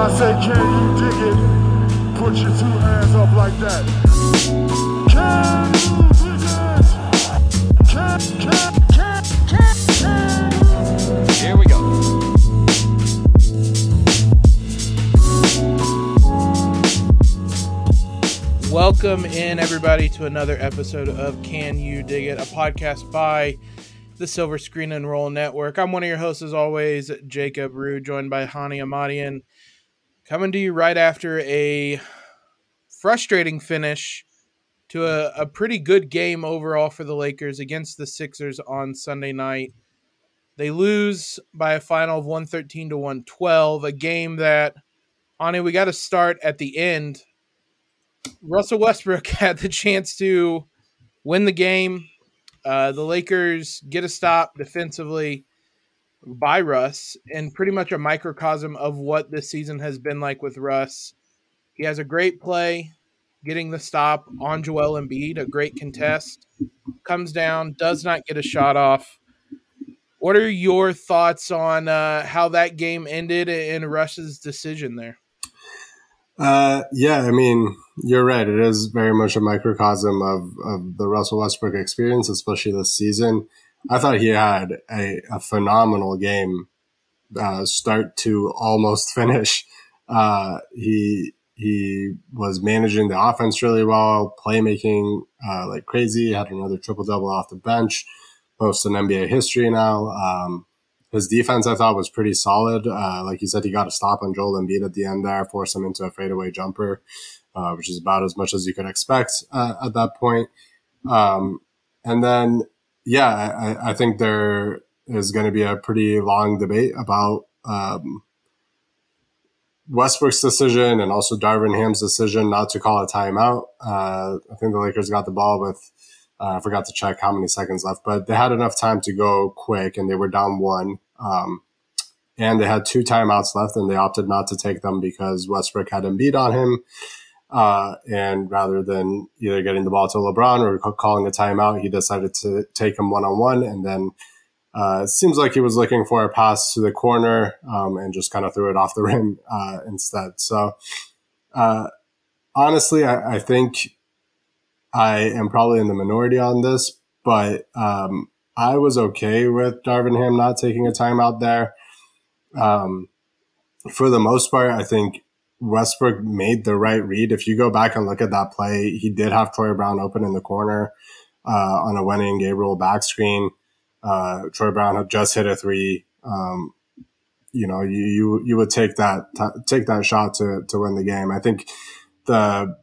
I say, can you dig it? Put your two hands up like that. Here we go. Welcome in, everybody, to another episode of Can You Dig It, a podcast by the Silver Screen and Roll Network. I'm one of your hosts, as always, Jacob Rude, joined by Honi Ahmadian, coming to you right after a frustrating finish to a, a pretty good game overall for the Lakers against the Sixers on Sunday night. They lose by a final of 113 to 112, a game that, Honi, we got to start at the end. Russell Westbrook had the chance to win the game. Uh, the Lakers get a stop defensively by Russ, and pretty much a microcosm of what this season has been like with Russ. He has a great play, getting the stop on Joel Embiid, a great contest, comes down, does not get a shot off. What are your thoughts on uh, how that game ended and Russ's decision there? Uh, yeah, I mean, you're right. It is very much a microcosm of, of the Russell Westbrook experience, especially this season. I thought he had a, a phenomenal game, uh, start to almost finish. Uh, he, he was managing the offense really well, playmaking, uh, like crazy, had another triple double off the bench, most in NBA history now. Um, his defense, I thought, was pretty solid. Uh, like you said, he got a stop on Joel Embiid at the end there, forced him into a fadeaway jumper, uh, which is about as much as you could expect uh, at that point. Um, and then, yeah, I, I, think there is going to be a pretty long debate about um, Westbrook's decision and also Darvin Ham's decision not to call a timeout. Uh, I think the Lakers got the ball with uh, I forgot to check how many seconds left, but they had enough time to go quick and they were down one. Um, and they had two timeouts left and they opted not to take them because Westbrook had Embiid on him. Uh, and rather than either getting the ball to LeBron or calling a timeout, he decided to take him one on one. And then uh, it seems like he was looking for a pass to the corner um, and just kind of threw it off the rim uh, instead. So uh, honestly, I, I think I am probably in the minority on this, but um, I was okay with Darvin Ham not taking a timeout there. Um, for the most part, I think Westbrook made the right read. If you go back and look at that play, he did have Troy Brown open in the corner uh, on a Wenyen Gabriel back screen. Uh, Troy Brown had just hit a three. Um, you know, you, you you would take that t- take that shot to to win the game. I think the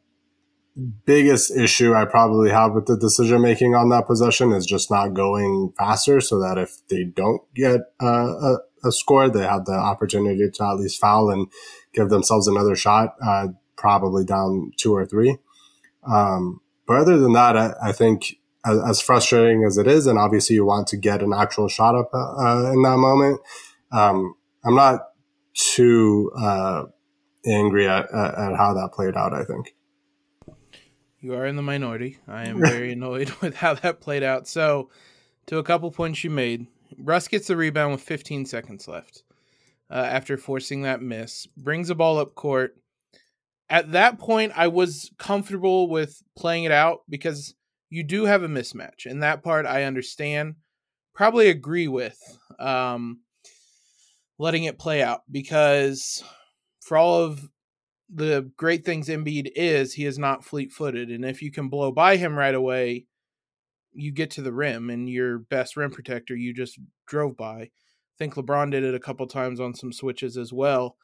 biggest issue I probably have with the decision making on that possession is just not going faster so that if they don't get uh, a, a, score, they have the opportunity to at least foul and give themselves another shot, uh, probably down two or three. Um, but other than that, I, I think as, as, frustrating as it is, and obviously you want to get an actual shot up uh, in that moment, um, I'm not too uh, angry at, at, at how that played out, I think. You are in the minority. I am very annoyed with how that played out. So, to a couple points you made, Russ gets the rebound with 15 seconds left uh, after forcing that miss, brings the ball up court. At that point, I was comfortable with playing it out because you do have a mismatch, and that part I understand. Probably agree with um, letting it play out because for all of the great things Embiid is, he is not fleet footed. And if you can blow by him right away, you get to the rim and your best rim protector you just drove by. Think LeBron did it a couple times on some switches as well.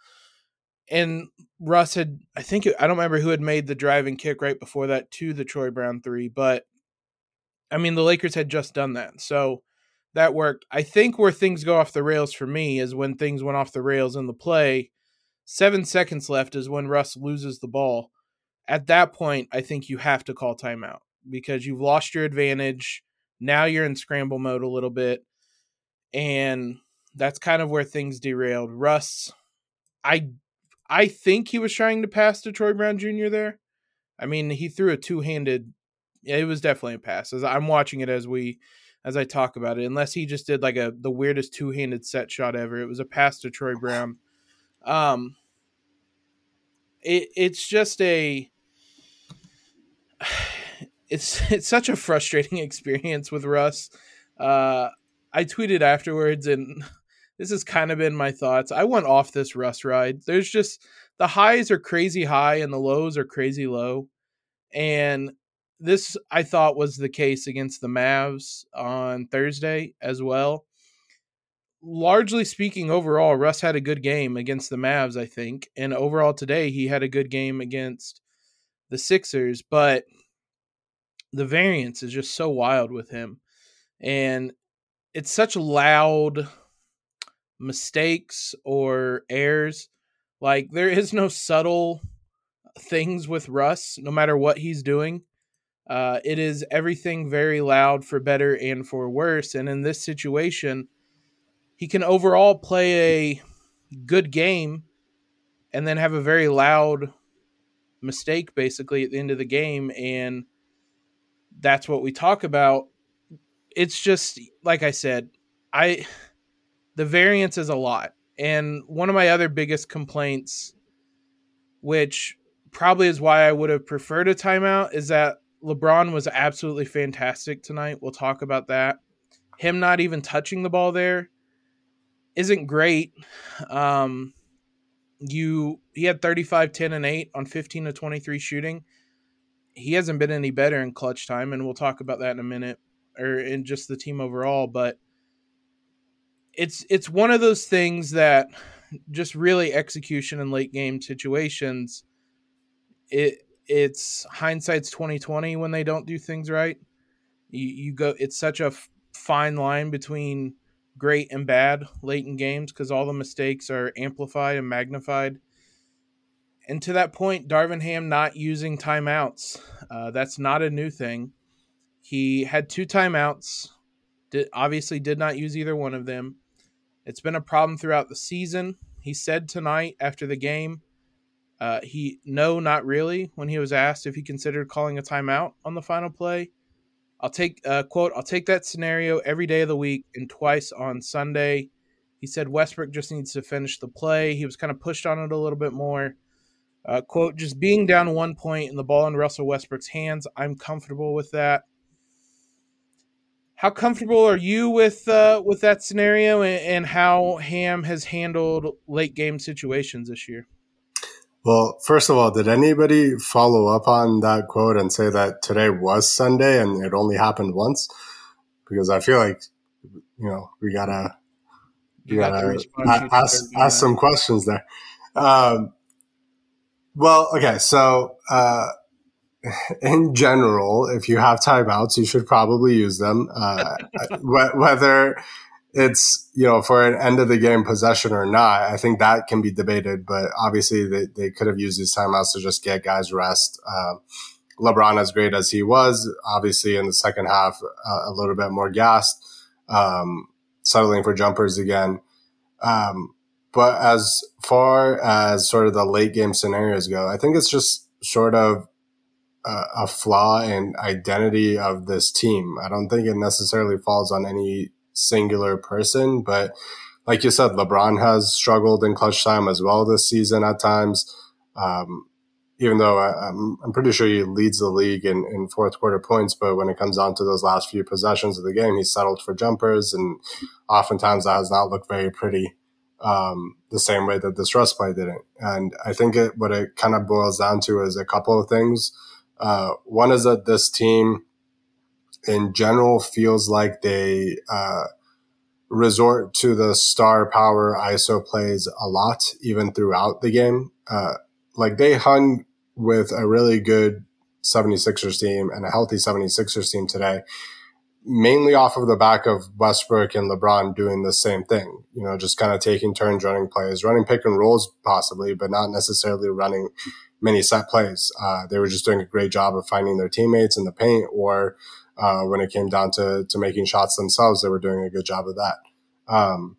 And Russ had, I think, I don't remember who had made the driving kick right before that to the Troy Brown three, but I mean, the Lakers had just done that. So that worked. I think where things go off the rails for me is when things went off the rails in the play Seven seconds left is when Russ loses the ball. At that point, I think you have to call timeout because you've lost your advantage. Now you're in scramble mode a little bit. And that's kind of where things derailed. Russ, I I think he was trying to pass to Troy Brown Jr. there. I mean, he threw a two-handed it was definitely a pass. As I'm watching it as we as I talk about it, unless he just did like a the weirdest two-handed set shot ever. It was a pass to Troy Brown. Um, it, it's just a it's it's such a frustrating experience with Russ. Uh, I tweeted afterwards, and this has kind of been my thoughts. I went off this Russ ride. There's just the highs are crazy high and the lows are crazy low, and this I thought was the case against the Mavs on Thursday as well. Largely speaking, overall, Russ had a good game against the Mavs, I think, and overall today he had a good game against the Sixers, but the variance is just so wild with him. And it's such loud mistakes or errors. Like there is no subtle things with Russ, no matter what he's doing. Uh, it is everything very loud for better and for worse. And in this situation, he can overall play a good game and then have a very loud mistake basically at the end of the game. And that's what we talk about. It's just like I said, I the variance is a lot. And one of my other biggest complaints, which probably is why I would have preferred a timeout, is that LeBron was absolutely fantastic tonight. We'll talk about that. Him not even touching the ball there isn't great. Um, you he had 35 10 and 8 on 15 to 23 shooting he hasn't been any better in clutch time, and we'll talk about that in a minute, or in just the team overall. But it's it's one of those things that just really execution in late game situations. It it's hindsight's twenty twenty when they don't do things right. You you go. It's such a f- fine line between great and bad late in games because all the mistakes are amplified and magnified and to that point, Darvin Ham not using timeouts. Uh, that's not a new thing. He had two timeouts. Did, obviously, did not use either one of them. It's been a problem throughout the season. He said tonight after the game, uh, he no, not really. When he was asked if he considered calling a timeout on the final play, I'll take uh, quote. I'll take that scenario every day of the week and twice on Sunday. He said Westbrook just needs to finish the play. He was kind of pushed on it a little bit more uh, quote, just being down one point and the ball in Russell Westbrook's hands, I'm comfortable with that. How comfortable are you with uh, with that scenario and, and how Ham has handled late game situations this year? Well, first of all, did anybody follow up on that quote and say that today was Sunday and it only happened once? Because I feel like, you know, we gotta, gotta ask, ask some questions there. Um, well, okay. So, uh, in general, if you have timeouts, you should probably use them. Uh, whether it's, you know, for an end of the game possession or not, I think that can be debated, but obviously they, they could have used these timeouts to just get guys rest. Uh, LeBron, as great as he was, obviously in the second half, uh, a little bit more gassed, um, settling for jumpers again. Um, but as far as sort of the late game scenarios go, I think it's just sort of a, a flaw in identity of this team. I don't think it necessarily falls on any singular person, but like you said, LeBron has struggled in clutch time as well this season at times. Um, even though I, am I'm pretty sure he leads the league in, in fourth quarter points, but when it comes down to those last few possessions of the game, he's settled for jumpers, and oftentimes that has not looked very pretty um, the same way that this Russ play didn't. And I think it, what it kind of boils down to is a couple of things. Uh, one is that this team in general feels like they, uh, resort to the star power ISO plays a lot, even throughout the game. Uh, like they hung with a really good 76ers team and a healthy 76ers team today mainly off of the back of Westbrook and LeBron doing the same thing. You know, just kind of taking turns running plays, running pick and rolls possibly, but not necessarily running many set plays. Uh, they were just doing a great job of finding their teammates in the paint, or uh, when it came down to to making shots themselves, they were doing a good job of that. Um,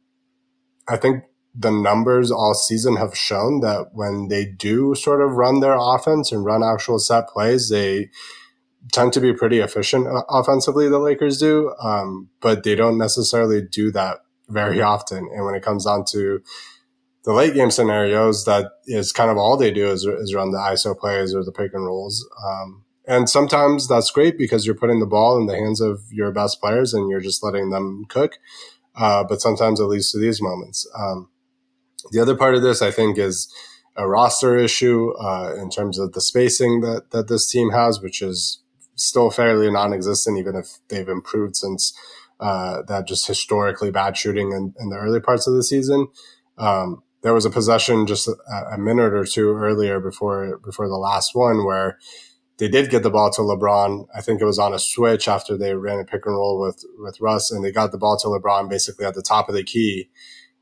I think the numbers all season have shown that when they do sort of run their offense and run actual set plays, they tend to be pretty efficient uh, offensively, the Lakers do, um, but they don't necessarily do that very often. And when it comes down to the late game scenarios, that is kind of all they do is, is run the ISO plays or the pick and rolls. Um, and sometimes that's great because you're putting the ball in the hands of your best players and you're just letting them cook. Uh, but sometimes it leads to these moments. Um, the other part of this, I think, is a roster issue uh, in terms of the spacing that that this team has, which is still fairly non-existent, even if they've improved since uh, that just historically bad shooting in, in, the early parts of the season. Um, there was a possession just a, a, minute or two earlier before before the last one where they did get the ball to LeBron. I think it was on a switch after they ran a pick and roll with with Russ, and they got the ball to LeBron basically at the top of the key.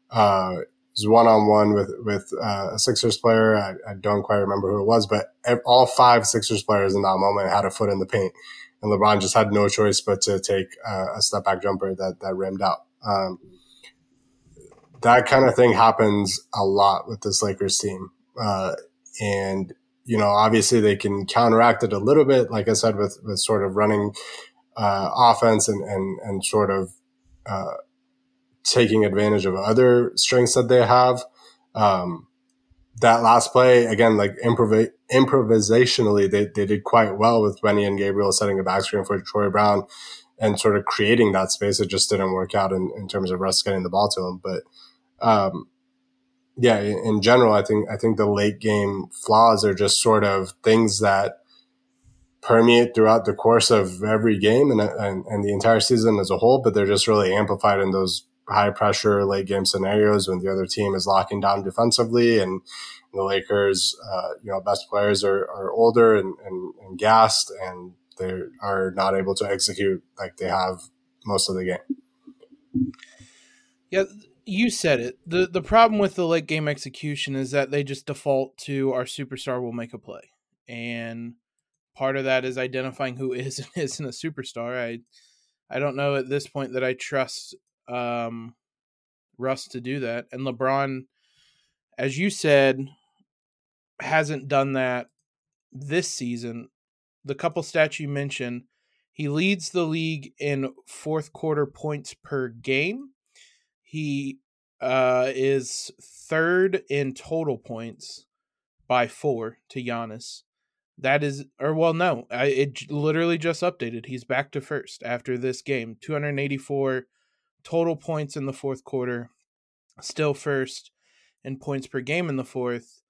Uh, was one on one with with uh, a Sixers player. I, I, don't quite remember who it was, but all five Sixers players in that moment had a foot in the paint, and LeBron just had no choice but to take uh, a step back jumper that that rimmed out. Um, that kind of thing happens a lot with this Lakers team, uh, and you know, obviously they can counteract it a little bit, like I said, with, with sort of running uh, offense and, and, and sort of uh, taking advantage of other strengths that they have. Um, that last play, again, like improv- improvisationally, they, they did quite well with Wenyen Gabriel setting a back screen for Troy Brown and sort of creating that space. It just didn't work out in, in terms of Russ getting the ball to him. But um, yeah, in general, I think I think the late game flaws are just sort of things that permeate throughout the course of every game and, and, and the entire season as a whole, but they're just really amplified in those high pressure late game scenarios when the other team is locking down defensively and the Lakers, uh, you know, best players are, are older and, and, and gassed and they are not able to execute like they have most of the game. Yeah, you said it. the The problem with the late game execution is that they just default to our superstar will make a play, and part of that is identifying who is and isn't a superstar. I I don't know at this point that I trust um, Russ to do that, and LeBron, as you said, hasn't done that this season. The couple stats you mentioned, he leads the league in fourth quarter points per game he uh, is third in total points by four to Giannis. That is, or well, no, I, it literally just updated. He's back to first after this game. 284 total points in the fourth quarter. Still first in points per game in the fourth.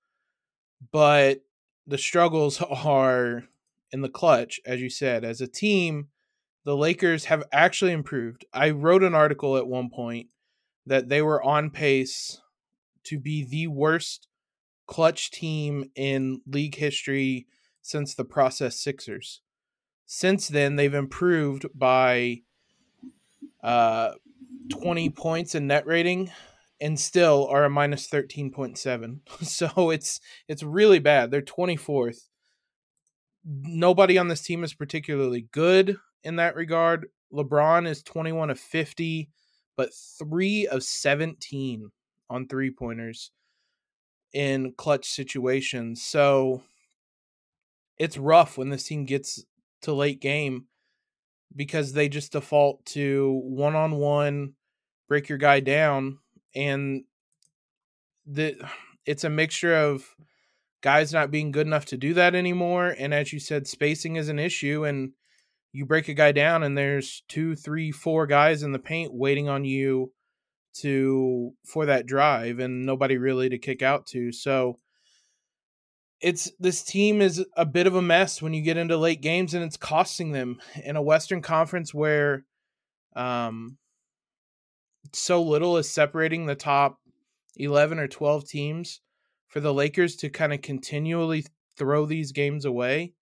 But the struggles are in the clutch, as you said. As a team, the Lakers have actually improved. I wrote an article at one point that they were on pace to be the worst clutch team in league history since the process Sixers. Since then, they've improved by uh, 20 points in net rating and still are a minus 13.7. So it's it's really bad. They're 24th. Nobody on this team is particularly good in that regard. LeBron is 21 of 50 but three of 17 on three pointers in clutch situations. So it's rough when this team gets to late game because they just default to one on one, break your guy down, and the it's a mixture of guys not being good enough to do that anymore. And as you said, spacing is an issue and you break a guy down and there's two, three, four guys in the paint waiting on you to for that drive and nobody really to kick out to. So it's this team is a bit of a mess when you get into late games and it's costing them in a Western Conference where um so little is separating the top 11 or 12 teams for the Lakers to kind of continually throw these games away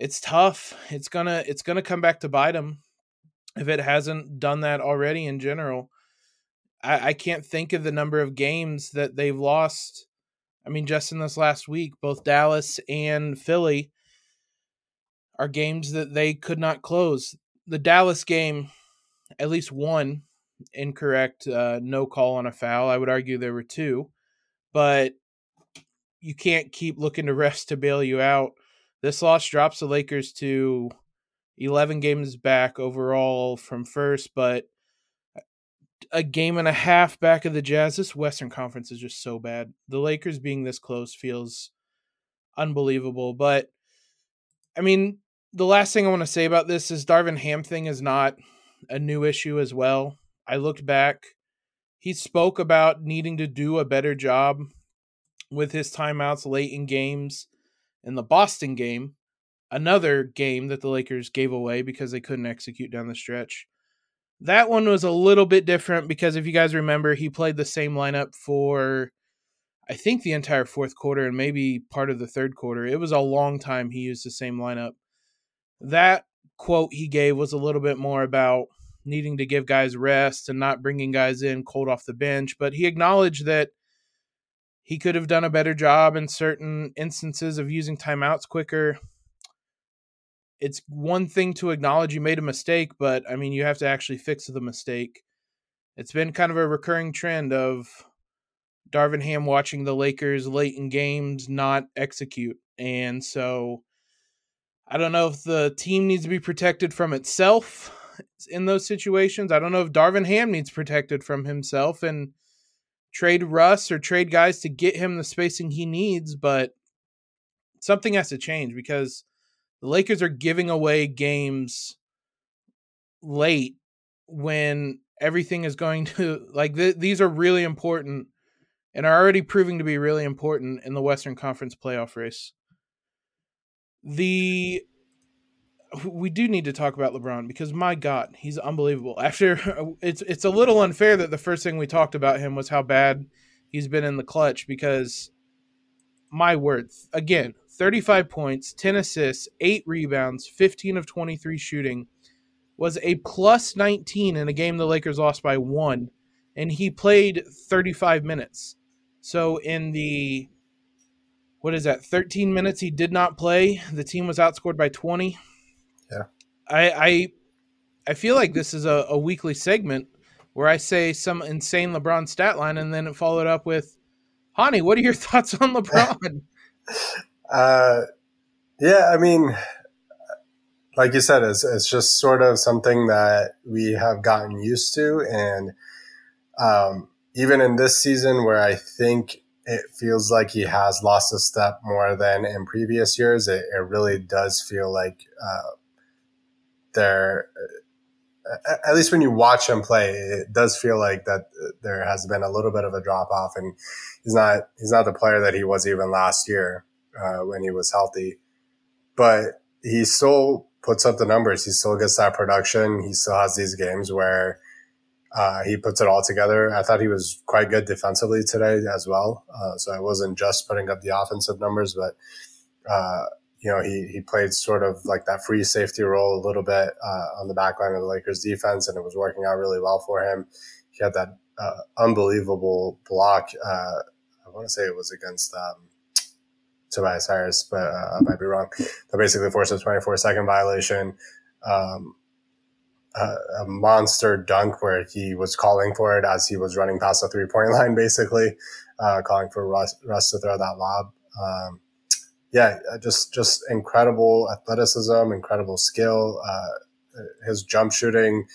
it's tough. It's gonna it's gonna come back to bite them if it hasn't done that already. In general, I, I can't think of the number of games that they've lost. I mean, just in this last week, both Dallas and Philly are games that they could not close. The Dallas game, at least one incorrect uh, no call on a foul. I would argue there were two, but you can't keep looking to refs to bail you out this loss drops the Lakers to 11 games back overall from first, but a game and a half back of the Jazz. This Western Conference is just so bad. The Lakers being this close feels unbelievable. But I mean, the last thing I want to say about this is Darvin Ham thing is not a new issue as well. I looked back. He spoke about needing to do a better job with his timeouts late in games. In the Boston game, another game that the Lakers gave away because they couldn't execute down the stretch. That one was a little bit different because if you guys remember, he played the same lineup for I think the entire fourth quarter and maybe part of the third quarter. It was a long time he used the same lineup. That quote he gave was a little bit more about needing to give guys rest and not bringing guys in cold off the bench, but he acknowledged that he could have done a better job in certain instances of using timeouts quicker. It's one thing to acknowledge you made a mistake, but I mean, you have to actually fix the mistake. It's been kind of a recurring trend of Darvin Ham watching the Lakers late in games not execute. And so I don't know if the team needs to be protected from itself in those situations. I don't know if Darvin Ham needs protected from himself and trade Russ or trade guys to get him the spacing he needs, but something has to change because the Lakers are giving away games late when everything is going to like th- these are really important and are already proving to be really important in the Western Conference playoff race. The we do need to talk about LeBron because my God, he's unbelievable. After it's it's a little unfair that the first thing we talked about him was how bad he's been in the clutch because my word, again, 35 points, 10 assists, 8 rebounds, 15 of 23 shooting was a plus 19 in a game the Lakers lost by 1 and he played 35 minutes. So in the what is that 13 minutes he did not play, the team was outscored by 20 I I I feel like this is a, a weekly segment where I say some insane LeBron stat line and then it followed up with, Honi, what are your thoughts on LeBron? uh, yeah, I mean, like you said, it's, it's just sort of something that we have gotten used to. And um, even in this season, where I think it feels like he has lost a step more than in previous years, it, it really does feel like uh, there at least when you watch him play, it does feel like that there has been a little bit of a drop off, and he's not he's not the player that he was even last year uh, when he was healthy. But he still puts up the numbers. He still gets that production. He still has these games where uh, he puts it all together. I thought he was quite good defensively today as well. Uh, so I wasn't just putting up the offensive numbers, but uh, you know, he, he played sort of like that free safety role a little bit uh, on the back line of the Lakers defense, and it was working out really well for him. He had that uh, unbelievable block. Uh, I want to say it was against um, Tobias Harris, but uh, I might be wrong. That basically forced a 24 second violation. Um, a, a, monster dunk where he was calling for it as he was running past the three point line, basically, uh, calling for Russ, Russ to throw that lob. Um, yeah, uh, just just incredible athleticism, incredible skill. Uh, his jump shooting,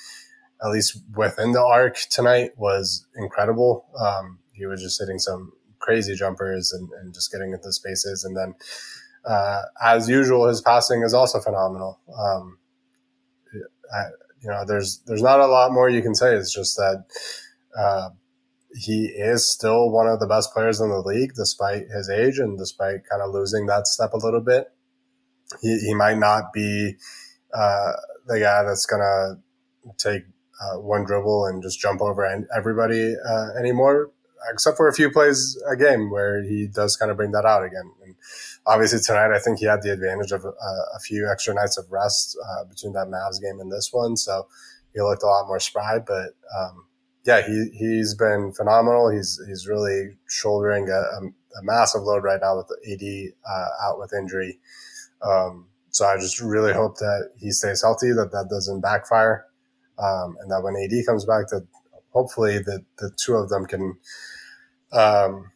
at least within the arc tonight, was incredible. Um, he was just hitting some crazy jumpers and, and just getting into spaces. And then, uh, as usual, his passing is also phenomenal. Um, I, you know, there's there's not a lot more you can say. It's just that uh, he is still one of the best players in the league, despite his age and despite kind of losing that step a little bit. He, he might not be uh, the guy that's going to take uh, one dribble and just jump over everybody uh, anymore, except for a few plays a game where he does kind of bring that out again. And obviously tonight, I think he had the advantage of uh, a few extra nights of rest uh, between that Mavs game and this one, so he looked a lot more spry. But um, yeah, he he's been phenomenal. He's he's really shouldering a, a massive load right now with AD uh, out with injury. Um, so I just really hope that he stays healthy, that that doesn't backfire, um, and that when AD comes back, that hopefully the the two of them can um,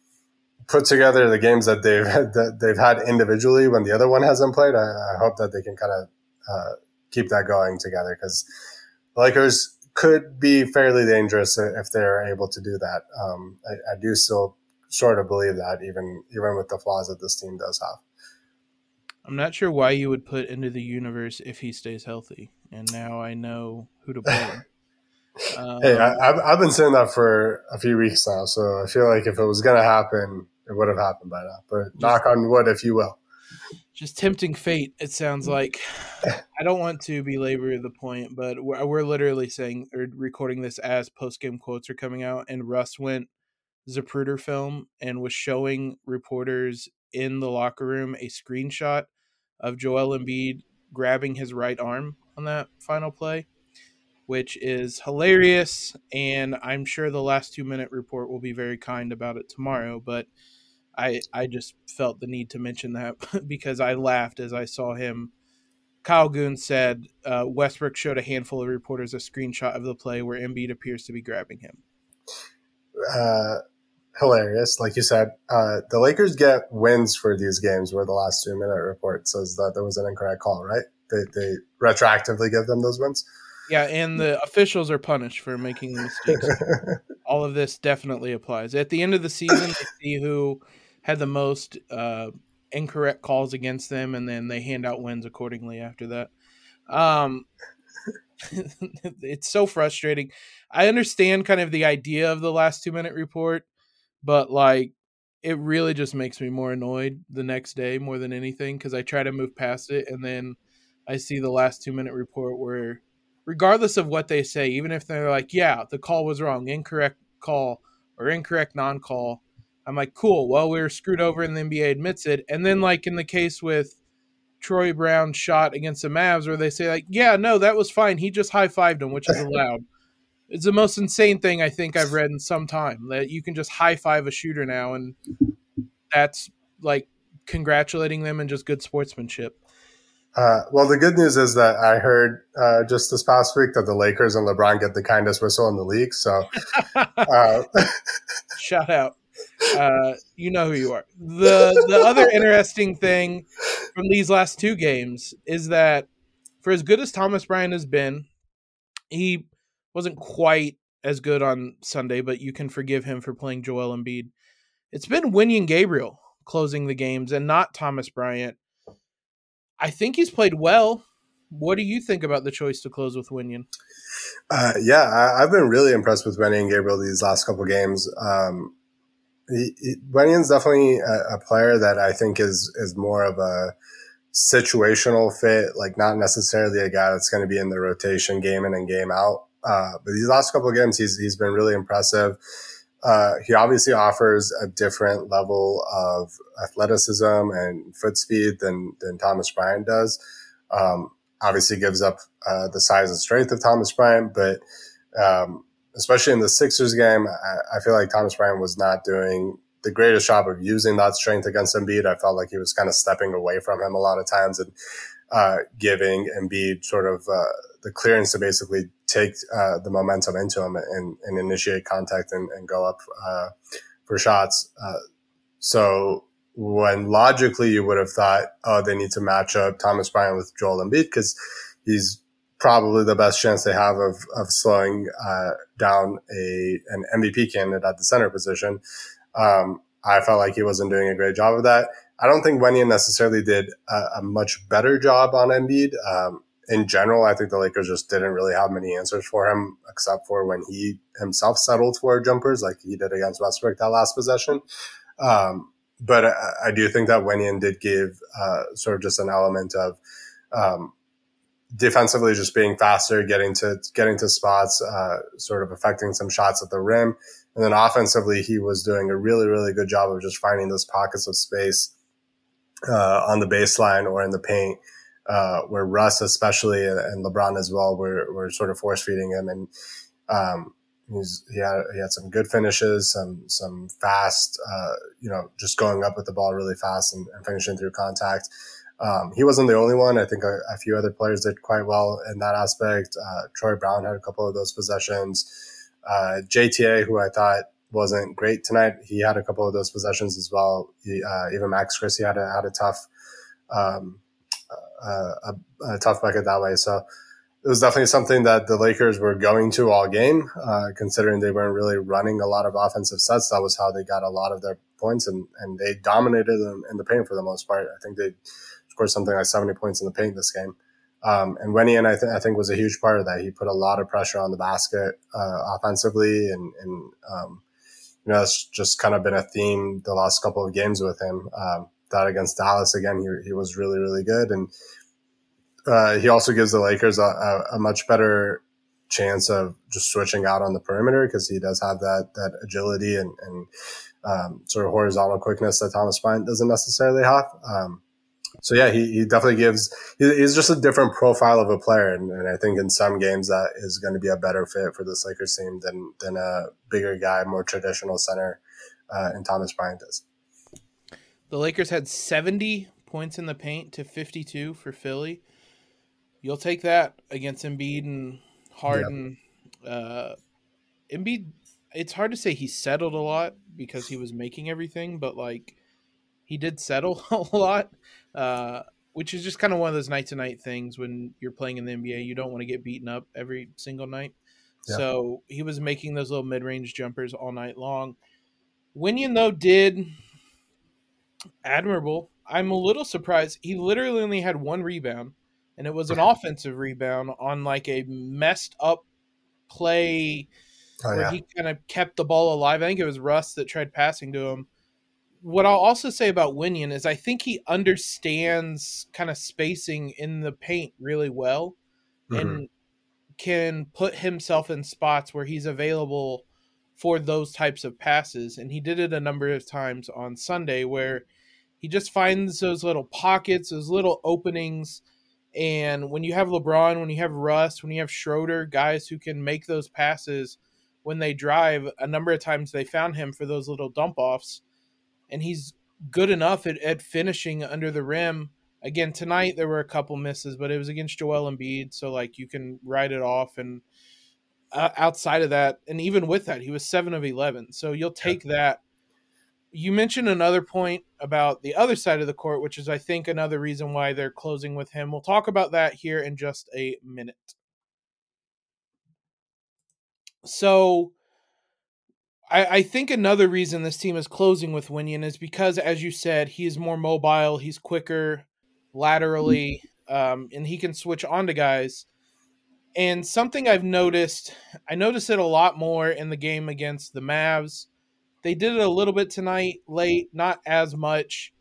put together the games that they've that they've had individually when the other one hasn't played. I, I hope that they can kind of uh, keep that going together because Lakers could be fairly dangerous if they're able to do that. Um, I, I, do still sort of believe that, even even with the flaws that this team does have. I'm not sure why you would put into the universe if he stays healthy, and now I know who to blame. um, hey, I, I've been saying that for a few weeks now, so I feel like if it was going to happen, it would have happened by now. But knock on wood, if you will. Just tempting fate. It sounds mm. like. I don't want to belabor the point, but we're, we're literally saying or recording this as post game quotes are coming out, and Russ went Zapruder film and was showing reporters in the locker room a screenshot of Joel Embiid grabbing his right arm on that final play, which is hilarious. And I'm sure the last two minute report will be very kind about it tomorrow. But I I just felt the need to mention that because I laughed as I saw him. Kyle Goon said uh, Westbrook showed a handful of reporters a screenshot of the play where Embiid appears to be grabbing him. Uh, hilarious. Like you said, uh, the Lakers get wins for these games where the last two minute report says that there was an incorrect call, right? They, they retroactively give them those wins. Yeah, and the officials are punished for making mistakes. All of this definitely applies. At the end of the season, they see who had the most uh, incorrect calls against them, and then they hand out wins accordingly after that. Um, it's so frustrating. I understand kind of the idea of the last two minute report but like it really just makes me more annoyed the next day more than anything because I try to move past it and then I see the last two minute report where, regardless of what they say, even if they're like, yeah, the call was wrong, incorrect call or incorrect non call, I'm like, cool, well, we were screwed over and the NBA admits it. And then, like in the case with Troy Brown shot against the Mavs, where they say, like, yeah, no, that was fine. He just high fived him, which is allowed. It's the most insane thing I think I've read in some time that you can just high five a shooter now, and that's like congratulating them and just good sportsmanship. Uh, well, the good news is that I heard uh, just this past week that the Lakers and LeBron get the kindest whistle in the league. So, uh, shout out. Uh, you know who you are. The the other interesting thing from these last two games is that for as good as Thomas Bryant has been, he wasn't quite as good on Sunday, but you can forgive him for playing Joel Embiid. It's been Wenyen Gabriel closing the games and not Thomas Bryant. I think he's played well. What do you think about the choice to close with Wenyen? Uh, yeah, I, have been really impressed with Wenyen Gabriel these last couple games. Um, he, definitely a, a, player that I think is is more of a situational fit, like not necessarily a guy that's going to be in the rotation game in and game out. Uh, but these last couple of games, he's he's been really impressive. Uh, he obviously offers a different level of athleticism and foot speed than than Thomas Bryant does. Um, obviously, gives up uh, the size and strength of Thomas Bryant, but um, especially in the Sixers game, I, I, feel like Thomas Bryant was not doing the greatest job of using that strength against Embiid. I felt like he was kind of stepping away from him a lot of times and uh, giving Embiid sort of uh, the clearance to basically take uh, the momentum into him and, and initiate contact and, and go up uh, for shots. Uh, so when logically you would have thought, oh, they need to match up Thomas Bryant with Joel Embiid because he's probably the best chance they have of, of slowing uh, down a an MVP candidate at the center position. Um, I felt like he wasn't doing a great job of that. I don't think Wenyen necessarily did a, a much better job on Embiid. Um, in general, I think the Lakers just didn't really have many answers for him, except for when he himself settled for jumpers, like he did against Westbrook that last possession. Um, but I, I, do think that Wenyen did give uh, sort of just an element of um, defensively just being faster, getting to getting to spots, uh, sort of affecting some shots at the rim, and then offensively, he was doing a really really good job of just finding those pockets of space uh, on the baseline or in the paint uh, where Russ, especially, and LeBron as well, were, were sort of force feeding him. And um, he had he had some good finishes, some some fast, uh, you know, just going up with the ball really fast and, and finishing through contact. Um, he wasn't the only one. I think a, a, few other players did quite well in that aspect. Uh, Troy Brown had a couple of those possessions. Uh, JTA, who I thought wasn't great tonight, he had a couple of those possessions as well. He, uh, even Max Christie had a had a tough um, a, a, tough bucket that way. So it was definitely something that the Lakers were going to all game, uh, considering they weren't really running a lot of offensive sets. That was how they got a lot of their points, and, and they dominated them in the paint for the most part. I think they scored something like 70 points in the paint this game. Um, and Wenyen, I, th- I think, was a huge part of that. He put a lot of pressure on the basket uh, offensively, and, and um, you know, it's just kind of been a theme the last couple of games with him. Um, that against Dallas again, he, he was really, really good. And uh, he also gives the Lakers a, a, a, much better chance of just switching out on the perimeter because he does have that that agility and, and um, sort of horizontal quickness that Thomas Bryant doesn't necessarily have. So yeah, he, he definitely gives. he's just a different profile of a player, and, and, I think in some games that is going to be a better fit for this Lakers team than than a bigger guy, more traditional center, uh, and Thomas Bryant is. The Lakers had 70 points in the paint to 52 for Philly. You'll take that against Embiid and Harden. Yep. Uh, Embiid, it's hard to say he settled a lot because he was making everything, but like he did settle a lot, uh, which is just kind of one of those night to night things when you're playing in the NBA. You don't want to get beaten up every single night. Yeah. So he was making those little mid range jumpers all night long. Wenyen, though, did admirable. I'm a little surprised. He literally only had one rebound, and it was an offensive rebound on like a messed up play oh, where yeah. he kind of kept the ball alive. I think it was Russ that tried passing to him. What I'll also say about Wenyen is I think he understands kind of spacing in the paint really well mm-hmm. and can put himself in spots where he's available for those types of passes. And he did it a number of times on Sunday where he just finds those little pockets, those little openings. And when you have LeBron, when you have Russ, when you have Schroeder, guys who can make those passes when they drive, a number of times they found him for those little dump offs. And he's good enough at, at finishing under the rim. Again, tonight there were a couple misses, but it was against Joel Embiid. So, like, you can write it off and uh, outside of that, and even with that, he was seven of eleven. So you'll take yeah. that. You mentioned another point about the other side of the court, which is, I think, another reason why they're closing with him. We'll talk about that here in just a minute. So, I, I think another reason this team is closing with Wenyen is because, as you said, he is more mobile, he's quicker laterally, um, and he can switch on to guys. And something I've noticed, I noticed it a lot more in the game against the Mavs. They did it a little bit tonight, late, not as much.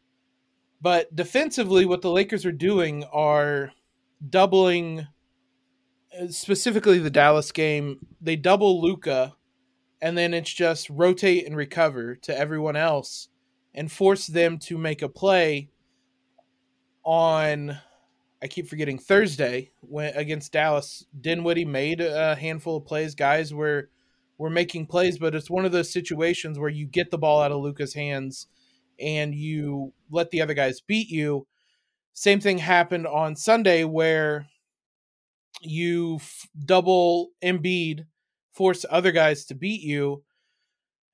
But defensively, what the Lakers are doing are doubling, uh, specifically the Dallas game. They double Luka, and then it's just rotate and recover to everyone else and force them to make a play on I keep forgetting Thursday when against Dallas, Dinwiddie made a handful of plays. Guys were were making plays, but it's one of those situations where you get the ball out of Luka's hands and you let the other guys beat you. Same thing happened on Sunday where you f- double Embiid, force other guys to beat you.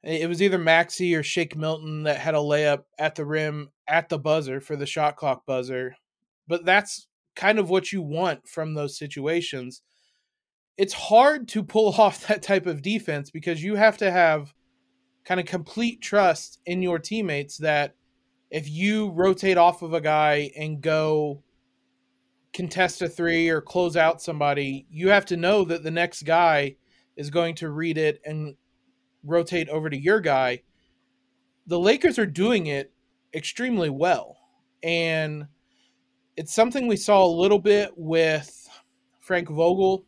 It was either Maxey or Shake Milton that had a layup at the rim at the buzzer for the shot clock buzzer. But that's kind of what you want from those situations. It's hard to pull off that type of defense because you have to have kind of complete trust in your teammates that if you rotate off of a guy and go contest a three or close out somebody, you have to know that the next guy is going to read it and rotate over to your guy. The Lakers are doing it extremely well. And it's something we saw a little bit with Frank Vogel.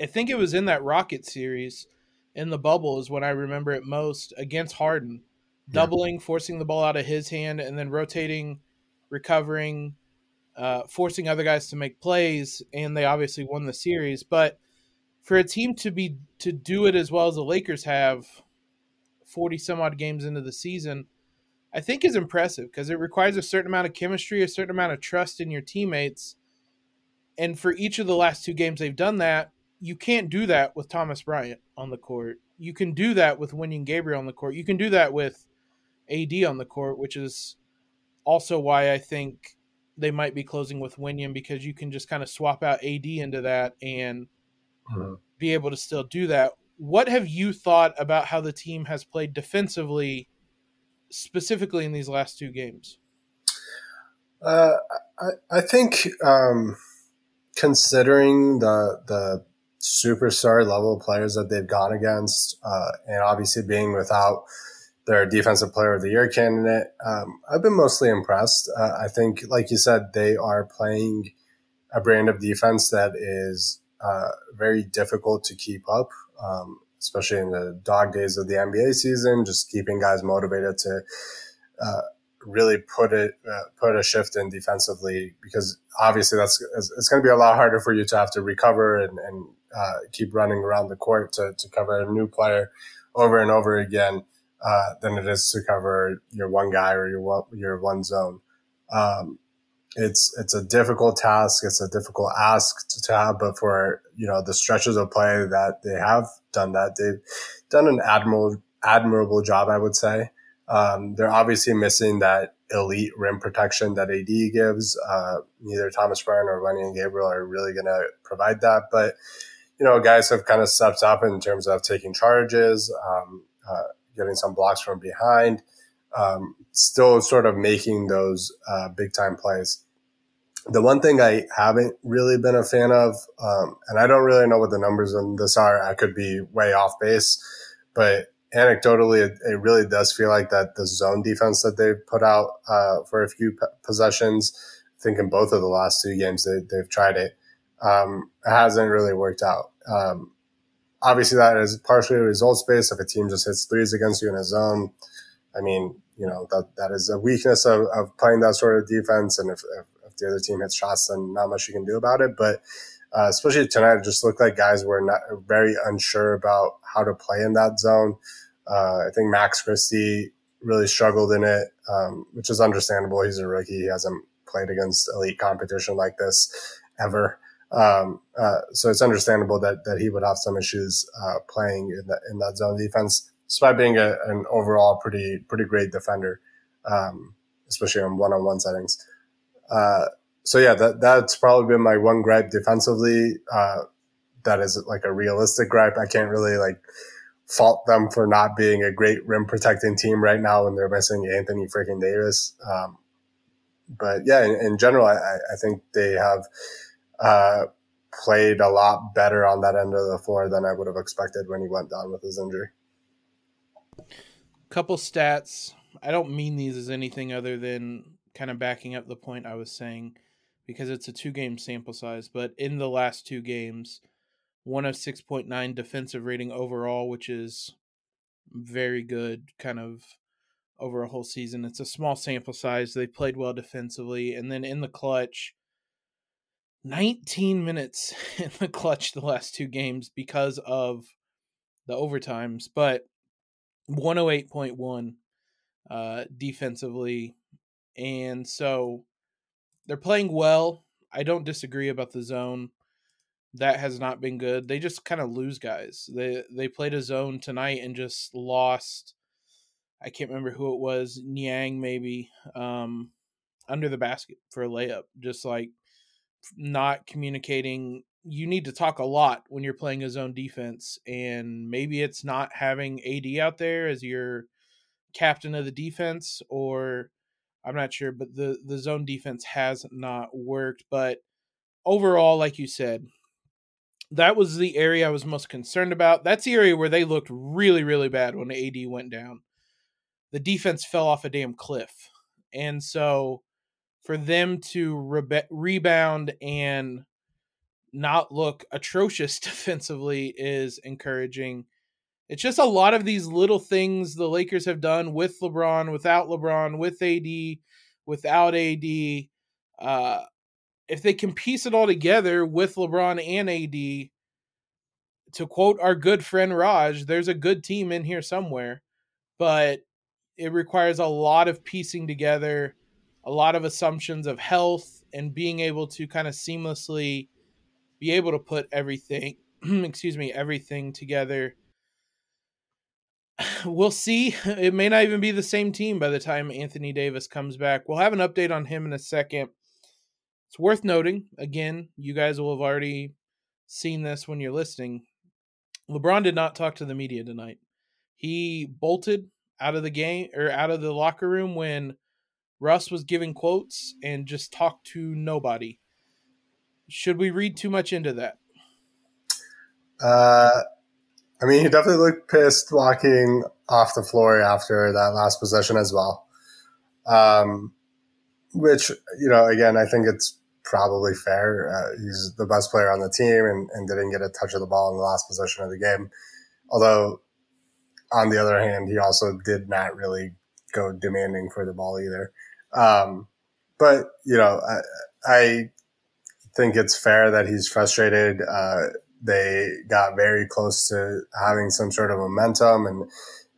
I think it was in that Rocket series in the bubble is when I remember it most against Harden, doubling, yeah. forcing the ball out of his hand, and then rotating, recovering, uh, forcing other guys to make plays, and they obviously won the series. But for a team to be to do it as well as the Lakers have, forty some odd games into the season, I think is impressive because it requires a certain amount of chemistry, a certain amount of trust in your teammates. And for each of the last two games they've done that, you can't do that with Thomas Bryant on the court. You can do that with Wenyen Gabriel on the court. You can do that with AD on the court, which is also why I think they might be closing with Wenyen because you can just kind of swap out AD into that and Mhm. be able to still do that. What have you thought about how the team has played defensively, specifically in these last two games? Uh, I, I think um, considering the the superstar level players that they've gone against, uh, and obviously being without their defensive player of the year candidate, um, I've been mostly impressed. Uh, I think, like you said, they are playing a brand of defense that is uh, very difficult to keep up, um, especially in the dog days of the NBA season. Just keeping guys motivated to uh, really put it uh, put a shift in defensively because obviously that's it's, going to be a lot harder for you to have to recover and, and uh, keep running around the court to, to cover a new player over and over again uh, than it is to cover your one guy or your one, your one zone. Um, it's it's a difficult task. It's a difficult ask to, to have, but for you know the stretches of play that they have done that, they've done an admirable admirable job, I would say. Um, they're obviously missing that elite rim protection that AD gives. Uh, neither Thomas Bryant or Wenyen Gabriel are really going to provide that, but you know, guys have kind of stepped up in terms of taking charges, um, uh, getting some blocks from behind, um, still sort of making those uh, big time plays. The one thing I haven't really been a fan of, um, and I don't really know what the numbers on this are, I could be way off base, but anecdotally, it, it really does feel like that the zone defense that they've put out uh, for a few p- possessions, I think in both of the last two games they, they've tried it, um, it hasn't really worked out. Um, obviously, that is partially results based. If a team just hits threes against you in a zone, I mean, you know that that is a weakness of, of playing that sort of defense. And if, if the other team hits shots, then not much you can do about it. But uh, especially tonight, it just looked like guys were not very unsure about how to play in that zone. Uh, I think Max Christie really struggled in it, um, which is understandable. He's a rookie; he hasn't played against elite competition like this ever. Um, uh, so it's understandable that that he would have some issues uh, playing in that in that zone defense, despite being a, an overall pretty pretty great defender, um, especially in one on one settings. Uh, so yeah, that that's probably been my one gripe defensively. Uh, that is like a realistic gripe. I can't really like fault them for not being a great rim protecting team right now when they're missing Anthony freaking Davis. Um, but yeah, in, in general, I, I think they have uh, played a lot better on that end of the floor than I would have expected when he went down with his injury. Couple stats. I don't mean these as anything other than kind of backing up the point I was saying because it's a two game sample size. But in the last two games, one of 6.9 defensive rating overall, which is very good kind of over a whole season. It's a small sample size. They played well defensively. And then in the clutch, 19 minutes in the clutch the last two games because of the overtimes, but 108.1 uh, defensively. And so they're playing well. I don't disagree about the zone. That has not been good. They just kind of lose guys. They they played a zone tonight and just lost. I can't remember who it was, Niang maybe, um, under the basket for a layup. Just like not communicating. You need to talk a lot when you're playing a zone defense, and maybe it's not having AD out there as your captain of the defense, or I'm not sure, but the the zone defense has not worked. But overall, like you said, that was the area I was most concerned about. That's the area where they looked really, really bad when AD went down. The defense fell off a damn cliff, and so for them to rebe- rebound and not look atrocious defensively is encouraging. It's just a lot of these little things the Lakers have done with LeBron, without LeBron, with AD, without AD. Uh, if they can piece it all together with LeBron and AD, to quote our good friend Raj, there's a good team in here somewhere, but it requires a lot of piecing together, a lot of assumptions of health, and being able to kind of seamlessly be able to put everything, excuse me, everything together. We'll see. It may not even be the same team by the time Anthony Davis comes back. We'll have an update on him in a second. It's worth noting, again, you guys will have already seen this when you're listening. LeBron did not talk to the media tonight. He bolted out of the game or out of the locker room when Russ was giving quotes and just talked to nobody. Should we read too much into that? Uh, I mean, he definitely looked pissed walking off the floor after that last possession as well. Um, which, you know, again, I think it's probably fair. Uh, he's the best player on the team and, and didn't get a touch of the ball in the last possession of the game. Although, on the other hand, he also did not really go demanding for the ball either. Um, but, you know, I, I, think it's fair that he's frustrated. Uh, they got very close to having some sort of momentum and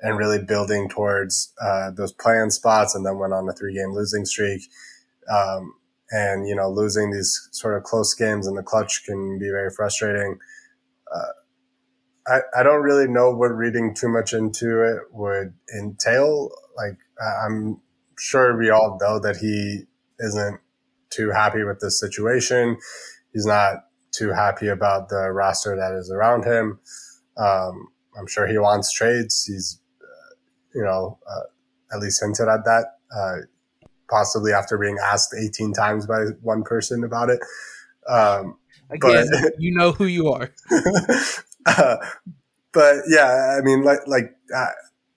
and really building towards uh, those playing spots, and then went on a three game losing streak. Um, and you know, losing these sort of close games in the clutch can be very frustrating. Uh, I, I don't really know what reading too much into it would entail. Like, I'm sure we all know that he isn't too happy with this situation. He's not too happy about the roster that is around him. Um, I'm sure he wants trades. He's, uh, you know, uh, at least hinted at that, uh, possibly after being asked 18 times by one person about it. Um, Again, but, you know who you are. Uh, but yeah, I mean, like, like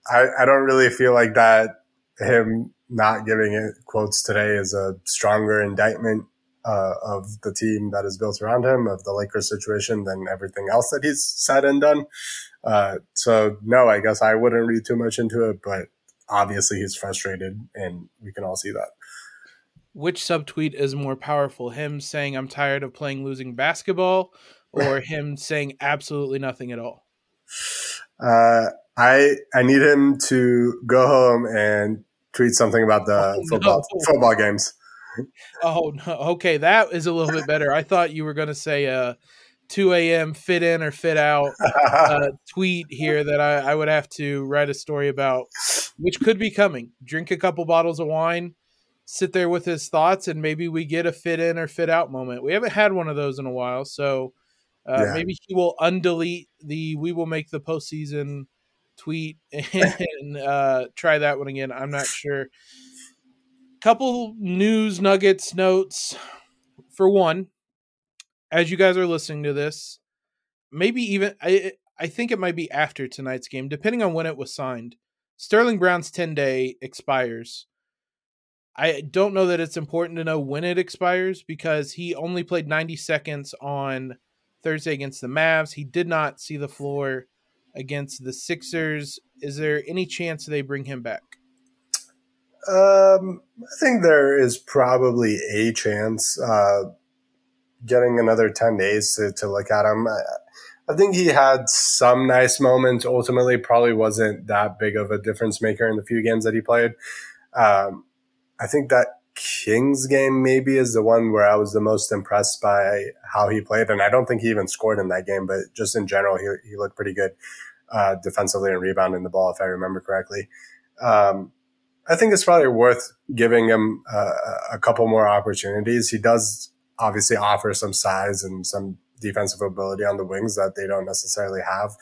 I, I don't really feel like that him not giving it quotes today is a stronger indictment uh, of the team that is built around him, of the Lakers situation, than everything else that he's said and done. Uh, so no, I guess I wouldn't read too much into it, but obviously he's frustrated, and we can all see that. Which subtweet is more powerful? Him saying "I'm tired of playing losing basketball," or him saying absolutely nothing at all? Uh, I I need him to go home and tweet something about the oh, football no. football games oh no. Okay, that is a little bit better. I thought you were going to say uh 2 a.m. fit in or fit out uh, tweet here that I, I would have to write a story about, which could be coming. Drink a couple bottles of wine, sit there with his thoughts, and maybe we get a fit in or fit out moment. We haven't had one of those in a while, so uh, yeah. maybe he will undelete the "We will make the postseason" tweet and uh, try that one again. I'm not sure couple news nuggets notes. For one, as you guys are listening to this, maybe even I I think it might be after tonight's game, depending on when it was signed. Sterling Brown's 10 day expires. I don't know that it's important to know when it expires because he only played 90 seconds on Thursday against the Mavs. He did not see the floor against the Sixers. Is there any chance they bring him back? Um, I think there is probably a chance uh, getting another 10 days to, to look at him. I, I, think he had some nice moments. Ultimately, probably wasn't that big of a difference maker in the few games that he played. Um, I think that Kings game maybe is the one where I was the most impressed by how he played. And I don't think he even scored in that game, but just in general, he, he looked pretty good uh, defensively and rebounding the ball, if I remember correctly. Um, I think it's probably worth giving him uh, a couple more opportunities. He does obviously offer some size and some defensive ability on the wings that they don't necessarily have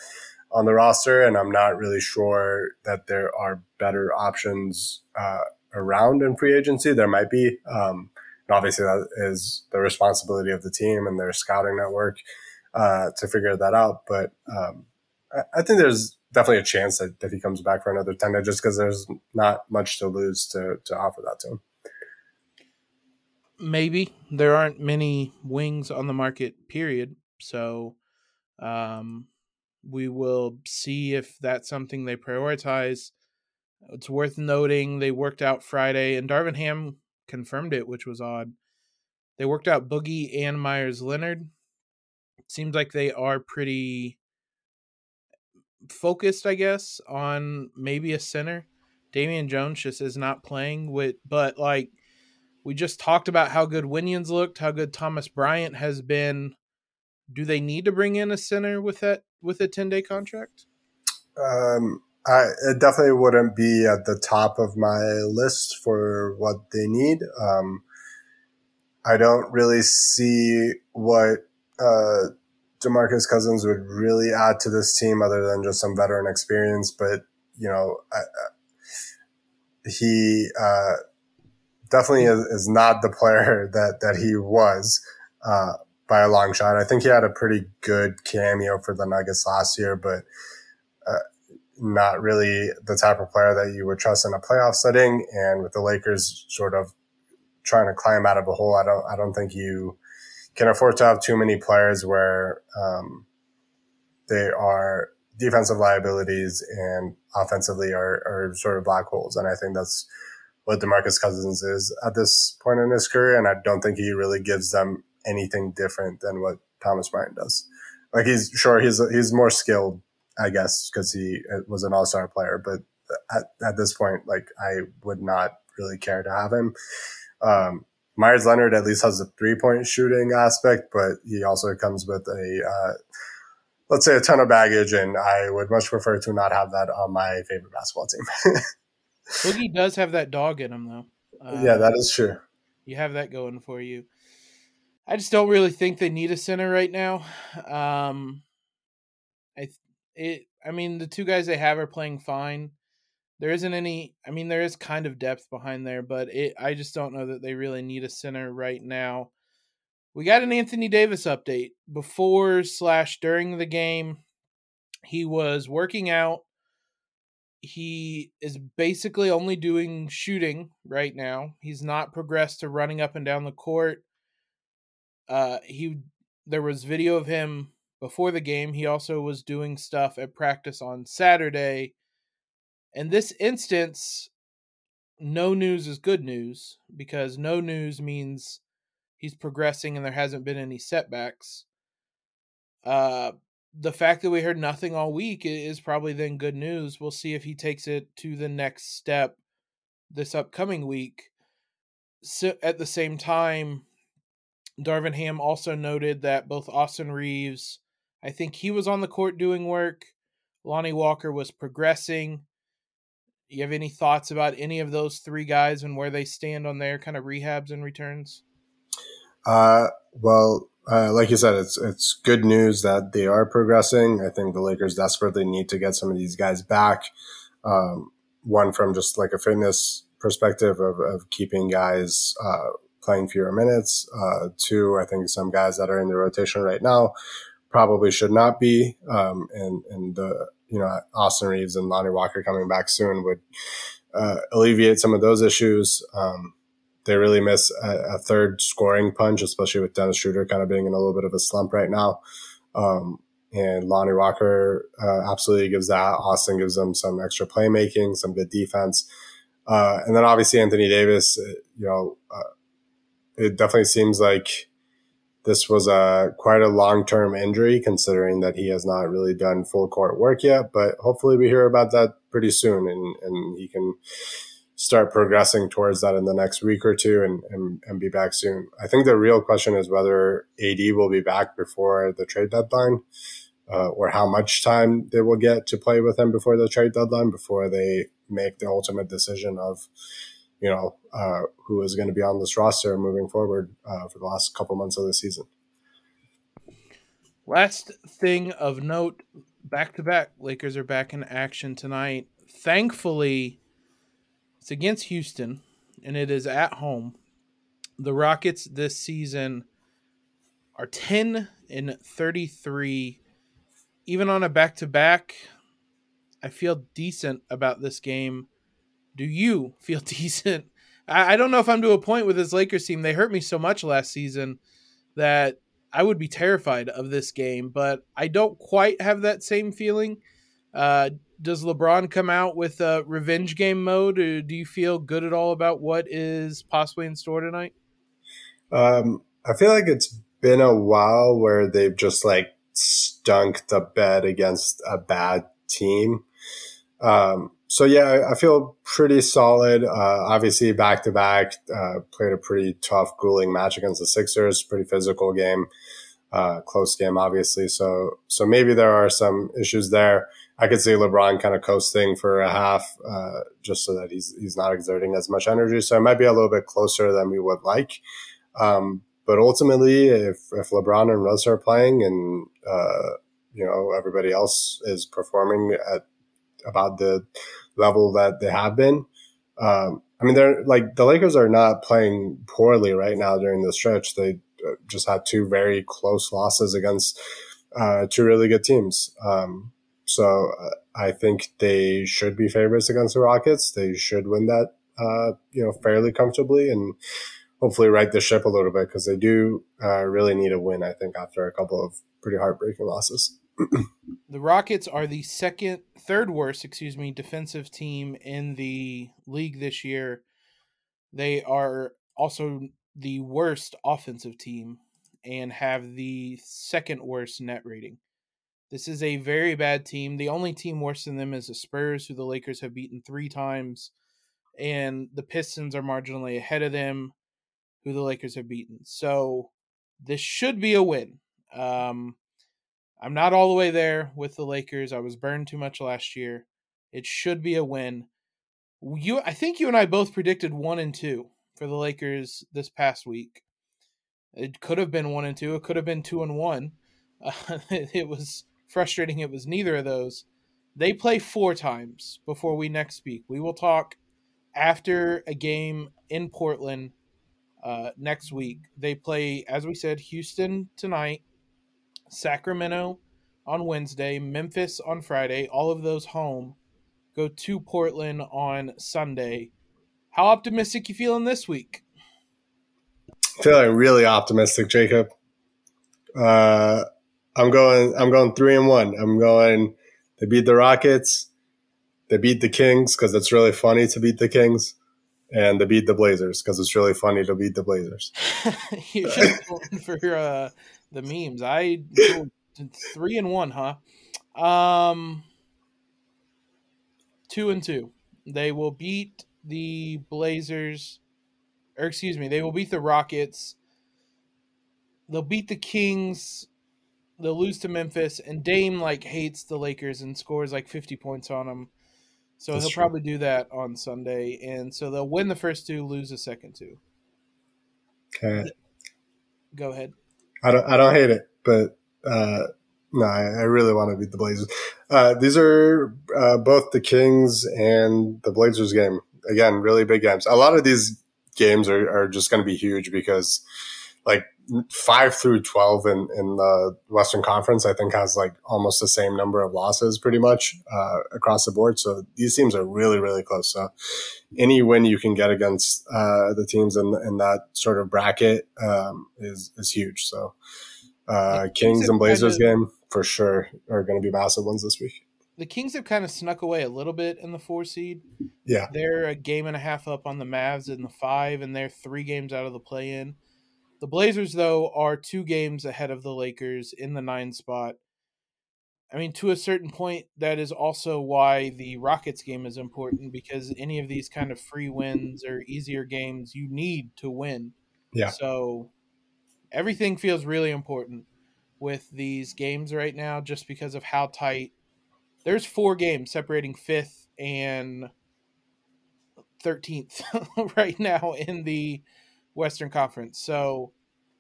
on the roster. And I'm not really sure that there are better options uh, around in free agency. There might be. Um, obviously, that is the responsibility of the team and their scouting network uh, to figure that out. But um, I, I think there's definitely a chance that if he comes back for another 10 just because there's not much to lose to, to offer that to him. Maybe there aren't many wings on the market, period. So um, we will see if that's something they prioritize. It's worth noting they worked out Friday, and Darvin Ham confirmed it, which was odd. They worked out Boogie and Meyers Leonard. Seems like they are pretty focused, I guess, on maybe a center. Damian Jones just is not playing with, but like we just talked about how good Wenyen's looked, how good Thomas Bryant has been. Do they need to bring in a center with that with a ten day contract? Um, I it definitely wouldn't be at the top of my list for what they need. Um, I don't really see what uh, Demarcus Cousins would really add to this team other than just some veteran experience. But you know, I, he uh, definitely is, is, not the player that that he was uh, by a long shot. I think he had a pretty good cameo for the Nuggets last year, but uh, not really the type of player that you would trust in a playoff setting. And with the Lakers sort of trying to climb out of a hole, I don't I don't think you can afford to have too many players where um, they are defensive liabilities and offensively are, are sort of black holes. And I think that's what Demarcus Cousins is at this point in his career. And I don't think he really gives them anything different than what Thomas Bryant does. Like he's sure he's he's more skilled, I guess, because he was an All Star player. But at, at this point, like I would not really care to have him. Um, Meyers Leonard at least has a three point shooting aspect, but he also comes with a, uh, let's say, a ton of baggage, and I would much prefer to not have that on my favorite basketball team. Boogie does have that dog in him, though. Uh, yeah, that is true. You have that going for you. I just don't really think they need a center right now. Um, I it. I mean, the two guys they have are playing fine there isn't any i mean there is kind of depth behind there but it i just don't know that they really need a center right now. We got an anthony davis update. Before slash during the game he was working out. He is basically only doing shooting right now. He's not progressed to running up and down the court. Uh he there was video of him before the game. He also was doing stuff at practice on saturday in this instance, no news is good news because no news means he's progressing and there hasn't been any setbacks. Uh, the fact that we heard nothing all week is probably then good news. We'll see if he takes it to the next step this upcoming week. So at the same time, Darvin Ham also noted that both Austin Reaves, I think he was on the court doing work. Lonnie Walker was progressing you have any thoughts about any of those three guys and where they stand on their kind of rehabs and returns? Uh, well, uh, like you said, it's it's good news that they are progressing. I think the Lakers desperately need to get some of these guys back. Um, one from just like a fitness perspective of, of keeping guys uh, playing fewer minutes. Uh, two, I think some guys that are in the rotation right now probably should not be. Um, and and the you know, Austin Reaves and Lonnie Walker coming back soon would uh, alleviate some of those issues. Um, they really miss a, a, third scoring punch, especially with Dennis Schroeder kind of being in a little bit of a slump right now. Um, and Lonnie Walker uh, absolutely gives that. Austin gives them some extra playmaking, some good defense. Uh, and then obviously Anthony Davis, uh, you know, uh, it definitely seems like this was a quite a long term injury, considering that he has not really done full court work yet. But hopefully, we hear about that pretty soon, and and he can start progressing towards that in the next week or two, and and, and be back soon. I think the real question is whether AD will be back before the trade deadline. Uh, or how much time they will get to play with him before the trade deadline, before they make the ultimate decision of you know, uh, who is going to be on this roster moving forward uh, for the last couple months of the season. Last thing of note, back to back, Lakers are back in action tonight. Thankfully, it's against Houston, and it is at home. The Rockets this season are 10 and 33. Even on a back to back, I feel decent about this game do you feel decent? I, I don't know if I'm to a point with this Lakers team. They hurt me so much last season that I would be terrified of this game, but I don't quite have that same feeling. Uh, does LeBron come out with a revenge game mode, or do you feel good at all about what is possibly in store tonight? Um, I feel like it's been a while where they've just like stunk the bed against a bad team. Um, so yeah, I feel pretty solid. Uh, obviously, back to back, played a pretty tough, grueling match against the Sixers. Pretty physical game, uh, close game, obviously. So so maybe there are some issues there. I could see LeBron kind of coasting for a half, uh, just so that he's he's not exerting as much energy. So it might be a little bit closer than we would like. Um, but ultimately, if if LeBron and Russ are playing, and uh, you know everybody else is performing at about the level that they have been, um, I mean, they're like the Lakers are not playing poorly right now during the stretch. They uh, just had two very close losses against uh, two really good teams. Um, so uh, I think they should be favorites against the Rockets. They should win that, uh, you know, fairly comfortably and hopefully right the ship a little bit because they do uh, really need a win. I think after a couple of pretty heartbreaking losses. The Rockets are the second, third worst, excuse me, defensive team in the league this year. They are also the worst offensive team and have the second worst net rating. This is a very bad team. The only team worse than them is the Spurs, who the Lakers have beaten three times, and the Pistons are marginally ahead of them, who the Lakers have beaten. So this should be a win. Um, I'm not all the way there with the Lakers. I was burned too much last year. It should be a win. You, I think you and I both predicted one and two for the Lakers this past week. It could have been one and two. It could have been two and one. Uh, it was frustrating. It was neither of those. They play four times before we next speak. We will talk after a game in Portland uh, next week. They play, as we said, Houston tonight, Sacramento on Wednesday, Memphis on Friday. All of those home. Go to Portland on Sunday. How optimistic you feeling this week? Feeling really optimistic, Jacob. Uh, I'm going. I'm going three and one. I'm going. They beat the Rockets. They beat the Kings because it's really funny to beat the Kings, and they beat the Blazers because it's really funny to beat the Blazers. You're just going for uh, the memes. I three and one, huh? Um, two and two. They will beat the Blazers, or excuse me, they will beat the Rockets. They'll beat the Kings. They'll lose to Memphis, and Dame like hates the Lakers and scores like fifty points on them. So That's he'll true. probably do that on Sunday, and so they'll win the first two, lose the second two. Okay. Go ahead. I don't. I don't hate it, but uh, no, I, I really want to beat the Blazers. Uh, these are uh, both the Kings and the Blazers game. Again, really big games. A lot of these games are, are just going to be huge because, like five through twelve in in the Western Conference, I think has like almost the same number of losses, pretty much uh, across the board. So these teams are really really close. So any win you can get against uh, the teams in, in that sort of bracket um, is is huge. So uh, Kings and Blazers game for sure are going to be massive ones this week. The Kings have kind of snuck away a little bit in the four seed. Yeah, They're a game and a half up on the Mavs in the five, and they're three games out of the play in. The Blazers, though, are two games ahead of the Lakers in the nine spot. I mean, to a certain point, that is also why the Rockets game is important because any of these kind of free wins or easier games you need to win. Yeah. So everything feels really important with these games right now just because of how tight. There's four games separating fifth and 13th right now in the Western Conference. So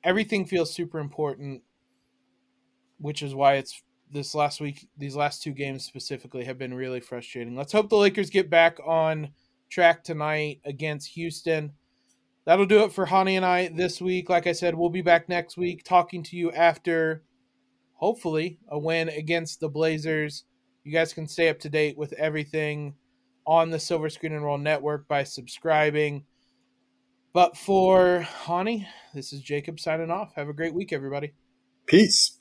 everything feels super important, which is why it's this last week, these last two games specifically have been really frustrating. Let's hope the Lakers get back on track tonight against Houston. That'll do it for Honi and I this week. Like I said, we'll be back next week talking to you after hopefully a win against the Blazers. You guys can stay up to date with everything on the Silver Screen and Roll Network by subscribing. But for Honi, this is Jacob signing off. Have a great week, everybody. peace.